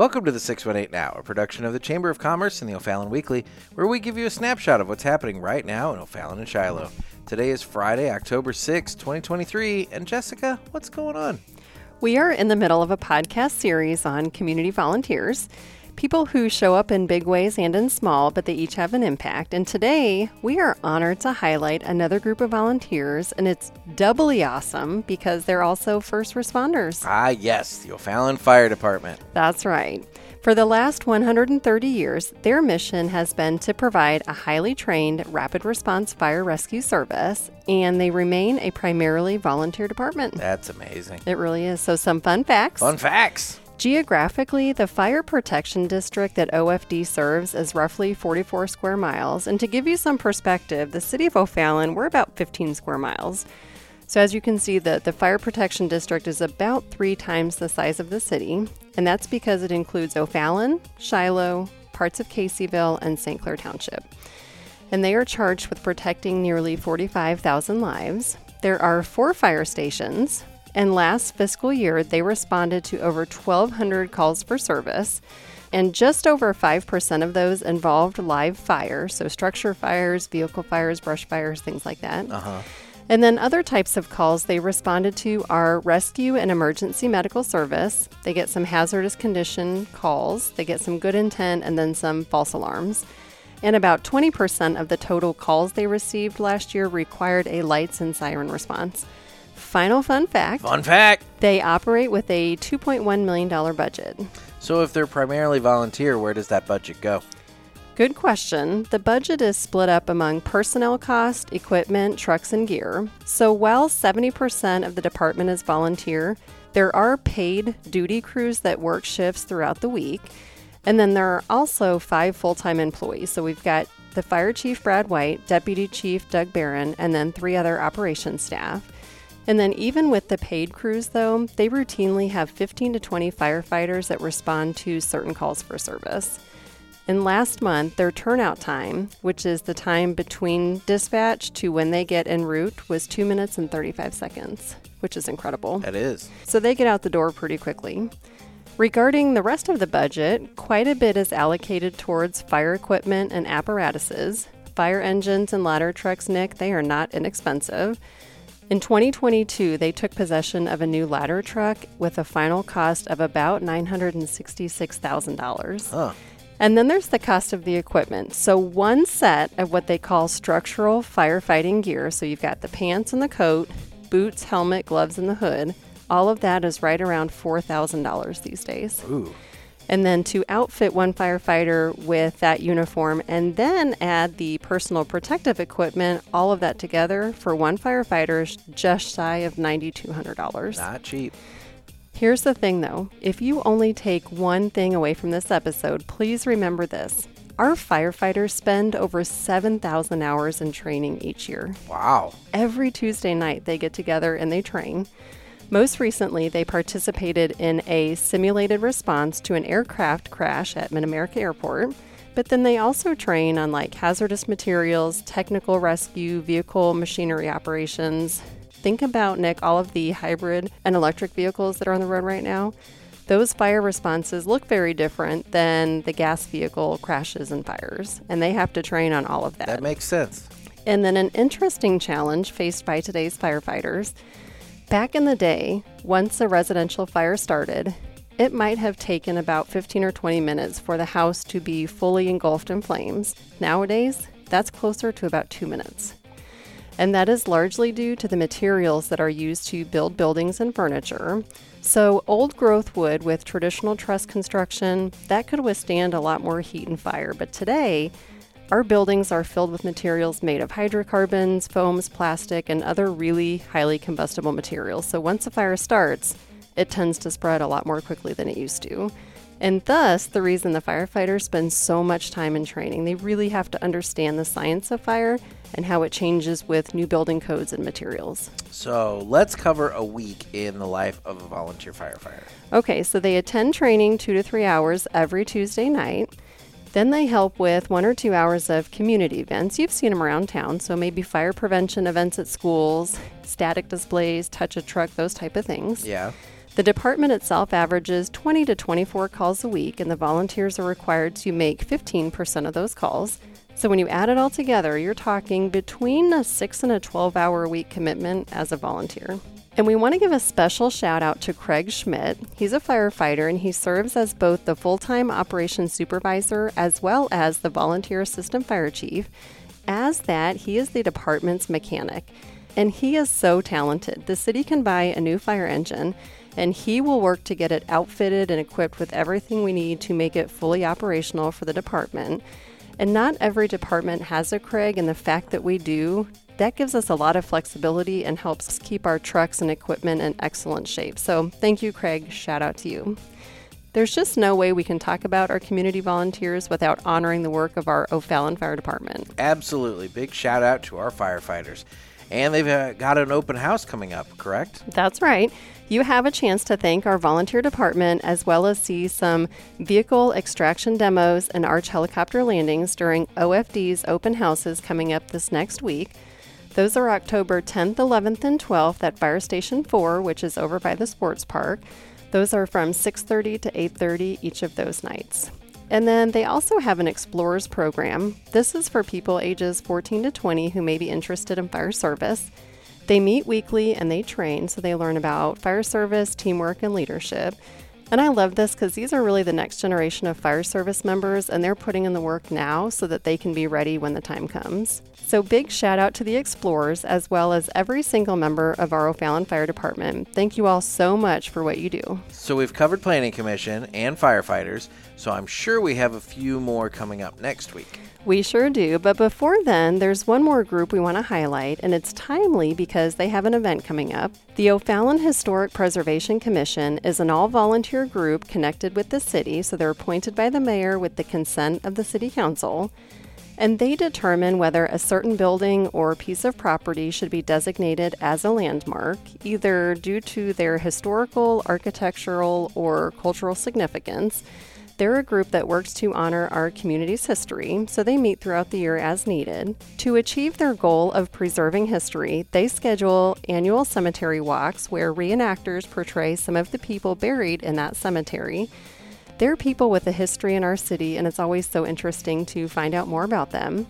Welcome to the 618 Now, a production of the Chamber of Commerce and the O'Fallon Weekly, where we give you a snapshot of what's happening right now in O'Fallon and Shiloh. Today is Friday, October 6, 2023. And Jessica, what's going on? We are in the middle of a podcast series on community volunteers people who show up in big ways and in small, but they each have an impact. And today, we are honored to highlight another group of volunteers, and it's doubly awesome because they're also first responders. Ah, yes, the O'Fallon Fire Department. That's right. For the last 130 years, their mission has been to provide a highly trained rapid response fire rescue service, and they remain a primarily volunteer department. That's amazing. It really is. So, some fun facts. Fun facts. Geographically, the fire protection district that OFD serves is roughly 44 square miles. And to give you some perspective, the city of O'Fallon, we're about 15 square miles. So as you can see, the, the fire protection district is about three times the size of the city, and that's because it includes O'Fallon, Shiloh, parts of Caseyville, and St. Clair Township. And they are charged with protecting nearly 45,000 lives. There are four fire stations, and last fiscal year, they responded to over 1,200 calls for service. And just over 5% of those involved live fire, so structure fires, vehicle fires, brush fires, things like that. Uh-huh. And then other types of calls they responded to are rescue and emergency medical service. They get some hazardous condition calls, they get some good intent, and then some false alarms. And about 20% of the total calls they received last year required a lights and siren response. Final fun fact Fun fact. they operate with a $2.1 million budget. So, if they're primarily volunteer, where does that budget go? Good question. The budget is split up among personnel cost, equipment, trucks, and gear. So while 70% of the department is volunteer, there are paid duty crews that work shifts throughout the week. And then there are also five full time employees. So we've got the fire chief, Brad White, deputy chief, Doug Barron, and then three other operations staff. And then, even with the paid crews, though, they routinely have 15 to 20 firefighters that respond to certain calls for service. And last month, their turnout time, which is the time between dispatch to when they get en route, was 2 minutes and 35 seconds, which is incredible. That is. So they get out the door pretty quickly. Regarding the rest of the budget, quite a bit is allocated towards fire equipment and apparatuses. Fire engines and ladder trucks, Nick, they are not inexpensive. In 2022, they took possession of a new ladder truck with a final cost of about $966,000. Huh. And then there's the cost of the equipment. So, one set of what they call structural firefighting gear so you've got the pants and the coat, boots, helmet, gloves, and the hood. All of that is right around $4,000 these days. Ooh. And then to outfit one firefighter with that uniform and then add the personal protective equipment, all of that together for one firefighter is just shy of $9,200. Not cheap. Here's the thing though if you only take one thing away from this episode, please remember this. Our firefighters spend over 7,000 hours in training each year. Wow. Every Tuesday night, they get together and they train. Most recently, they participated in a simulated response to an aircraft crash at Mid America Airport. But then they also train on like hazardous materials, technical rescue, vehicle machinery operations. Think about, Nick, all of the hybrid and electric vehicles that are on the road right now. Those fire responses look very different than the gas vehicle crashes and fires, and they have to train on all of that. That makes sense. And then an interesting challenge faced by today's firefighters Back in the day, once a residential fire started, it might have taken about 15 or 20 minutes for the house to be fully engulfed in flames. Nowadays, that's closer to about two minutes. And that is largely due to the materials that are used to build buildings and furniture. So, old growth wood with traditional truss construction, that could withstand a lot more heat and fire. But today, our buildings are filled with materials made of hydrocarbons, foams, plastic, and other really highly combustible materials. So once a fire starts, it tends to spread a lot more quickly than it used to. And thus, the reason the firefighters spend so much time in training. They really have to understand the science of fire and how it changes with new building codes and materials. So let's cover a week in the life of a volunteer firefighter. Okay, so they attend training two to three hours every Tuesday night. Then they help with one or two hours of community events. You've seen them around town, so maybe fire prevention events at schools, static displays, touch a truck, those type of things. Yeah. The department itself averages 20 to 24 calls a week, and the volunteers are required to make 15% of those calls. So when you add it all together, you're talking between a 6 and a 12 hour a week commitment as a volunteer. And we want to give a special shout out to Craig Schmidt. He's a firefighter and he serves as both the full time operations supervisor as well as the volunteer assistant fire chief. As that, he is the department's mechanic. And he is so talented. The city can buy a new fire engine and he will work to get it outfitted and equipped with everything we need to make it fully operational for the department. And not every department has a Craig, and the fact that we do, that gives us a lot of flexibility and helps keep our trucks and equipment in excellent shape. So, thank you, Craig. Shout out to you. There's just no way we can talk about our community volunteers without honoring the work of our O'Fallon Fire Department. Absolutely. Big shout out to our firefighters. And they've uh, got an open house coming up, correct? That's right. You have a chance to thank our volunteer department as well as see some vehicle extraction demos and Arch helicopter landings during OFD's open houses coming up this next week. Those are October 10th, 11th, and 12th at Fire Station 4, which is over by the sports park. Those are from 6:30 to 8:30 each of those nights. And then they also have an explorers program. This is for people ages 14 to 20 who may be interested in fire service. They meet weekly and they train, so they learn about fire service, teamwork, and leadership. And I love this because these are really the next generation of fire service members, and they're putting in the work now so that they can be ready when the time comes. So, big shout out to the Explorers as well as every single member of our O'Fallon Fire Department. Thank you all so much for what you do. So, we've covered Planning Commission and firefighters, so I'm sure we have a few more coming up next week. We sure do. But before then, there's one more group we want to highlight, and it's timely because they have an event coming up. The O'Fallon Historic Preservation Commission is an all volunteer group connected with the city, so they're appointed by the mayor with the consent of the city council. And they determine whether a certain building or piece of property should be designated as a landmark, either due to their historical, architectural, or cultural significance. They're a group that works to honor our community's history, so they meet throughout the year as needed. To achieve their goal of preserving history, they schedule annual cemetery walks where reenactors portray some of the people buried in that cemetery. They're people with a history in our city, and it's always so interesting to find out more about them.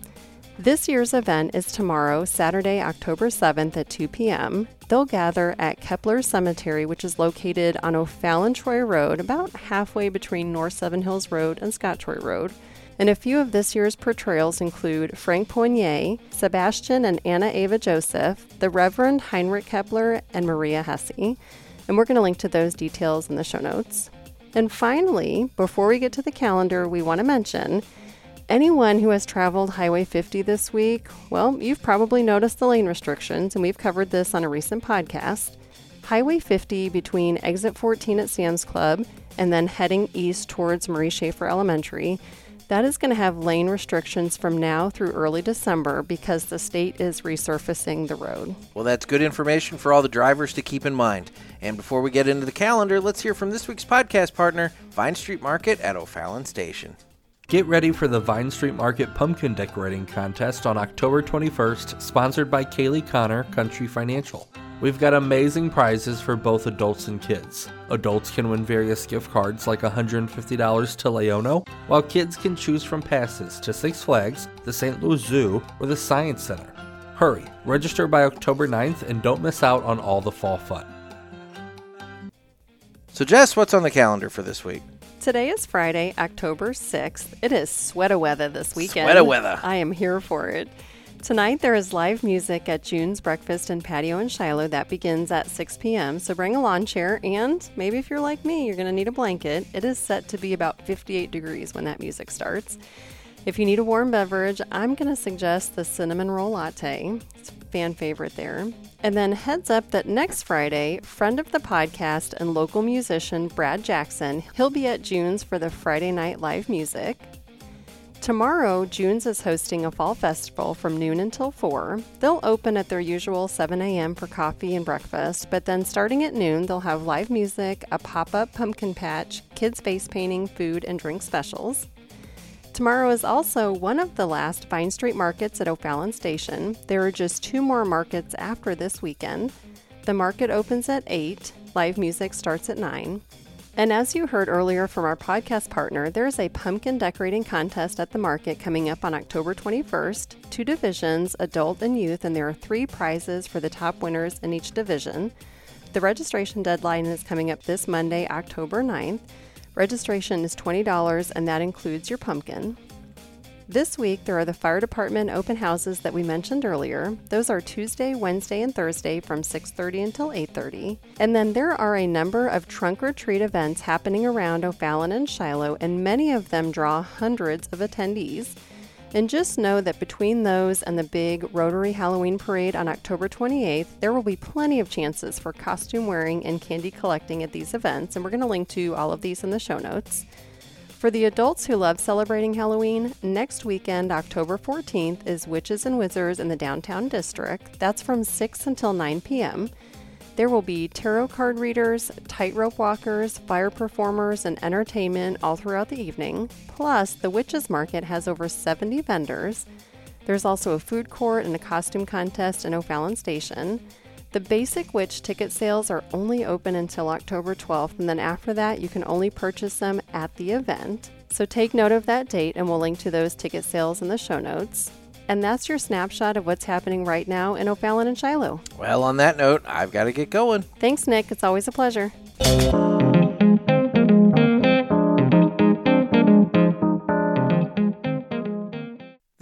This year's event is tomorrow, Saturday, October 7th at 2 p.m. They'll gather at Kepler Cemetery, which is located on O'Fallon Troy Road, about halfway between North Seven Hills Road and Scott Troy Road. And a few of this year's portrayals include Frank Poignet, Sebastian and Anna Ava Joseph, the Reverend Heinrich Kepler, and Maria Hesse. And we're going to link to those details in the show notes. And finally, before we get to the calendar, we want to mention anyone who has traveled Highway 50 this week, well, you've probably noticed the lane restrictions, and we've covered this on a recent podcast. Highway 50 between exit 14 at Sam's Club and then heading east towards Marie Schaefer Elementary. That is going to have lane restrictions from now through early December because the state is resurfacing the road. Well, that's good information for all the drivers to keep in mind. And before we get into the calendar, let's hear from this week's podcast partner, Vine Street Market at O'Fallon Station. Get ready for the Vine Street Market Pumpkin Decorating Contest on October 21st, sponsored by Kaylee Connor, Country Financial. We've got amazing prizes for both adults and kids. Adults can win various gift cards like $150 to Leono, while kids can choose from passes to Six Flags, the St. Louis Zoo, or the Science Center. Hurry, register by October 9th and don't miss out on all the fall fun. So, Jess, what's on the calendar for this week? Today is Friday, October 6th. It is sweater weather this weekend. Sweater weather. I am here for it. Tonight there is live music at June's Breakfast and Patio in Shiloh. That begins at 6 p.m. So bring a lawn chair and maybe if you're like me, you're going to need a blanket. It is set to be about 58 degrees when that music starts. If you need a warm beverage, I'm going to suggest the cinnamon roll latte. It's a fan favorite there. And then heads up that next Friday, friend of the podcast and local musician Brad Jackson, he'll be at June's for the Friday night live music. Tomorrow, June's is hosting a fall festival from noon until 4. They'll open at their usual 7 a.m. for coffee and breakfast, but then starting at noon, they'll have live music, a pop up pumpkin patch, kids face painting, food, and drink specials. Tomorrow is also one of the last Vine Street markets at O'Fallon Station. There are just two more markets after this weekend. The market opens at 8. Live music starts at 9. And as you heard earlier from our podcast partner, there's a pumpkin decorating contest at the market coming up on October 21st. Two divisions, adult and youth, and there are three prizes for the top winners in each division. The registration deadline is coming up this Monday, October 9th. Registration is $20 and that includes your pumpkin. This week, there are the fire department open houses that we mentioned earlier. Those are Tuesday, Wednesday, and Thursday from 6:30 until 8:30. And then there are a number of trunk or treat events happening around O'Fallon and Shiloh, and many of them draw hundreds of attendees. And just know that between those and the big Rotary Halloween Parade on October 28th, there will be plenty of chances for costume wearing and candy collecting at these events, and we're going to link to all of these in the show notes. For the adults who love celebrating Halloween, next weekend, October 14th, is Witches and Wizards in the downtown district. That's from 6 until 9 p.m. There will be tarot card readers, tightrope walkers, fire performers, and entertainment all throughout the evening. Plus, the Witches Market has over 70 vendors. There's also a food court and a costume contest in O'Fallon Station. The basic witch ticket sales are only open until October 12th, and then after that, you can only purchase them at the event. So take note of that date, and we'll link to those ticket sales in the show notes. And that's your snapshot of what's happening right now in O'Fallon and Shiloh. Well, on that note, I've got to get going. Thanks, Nick. It's always a pleasure.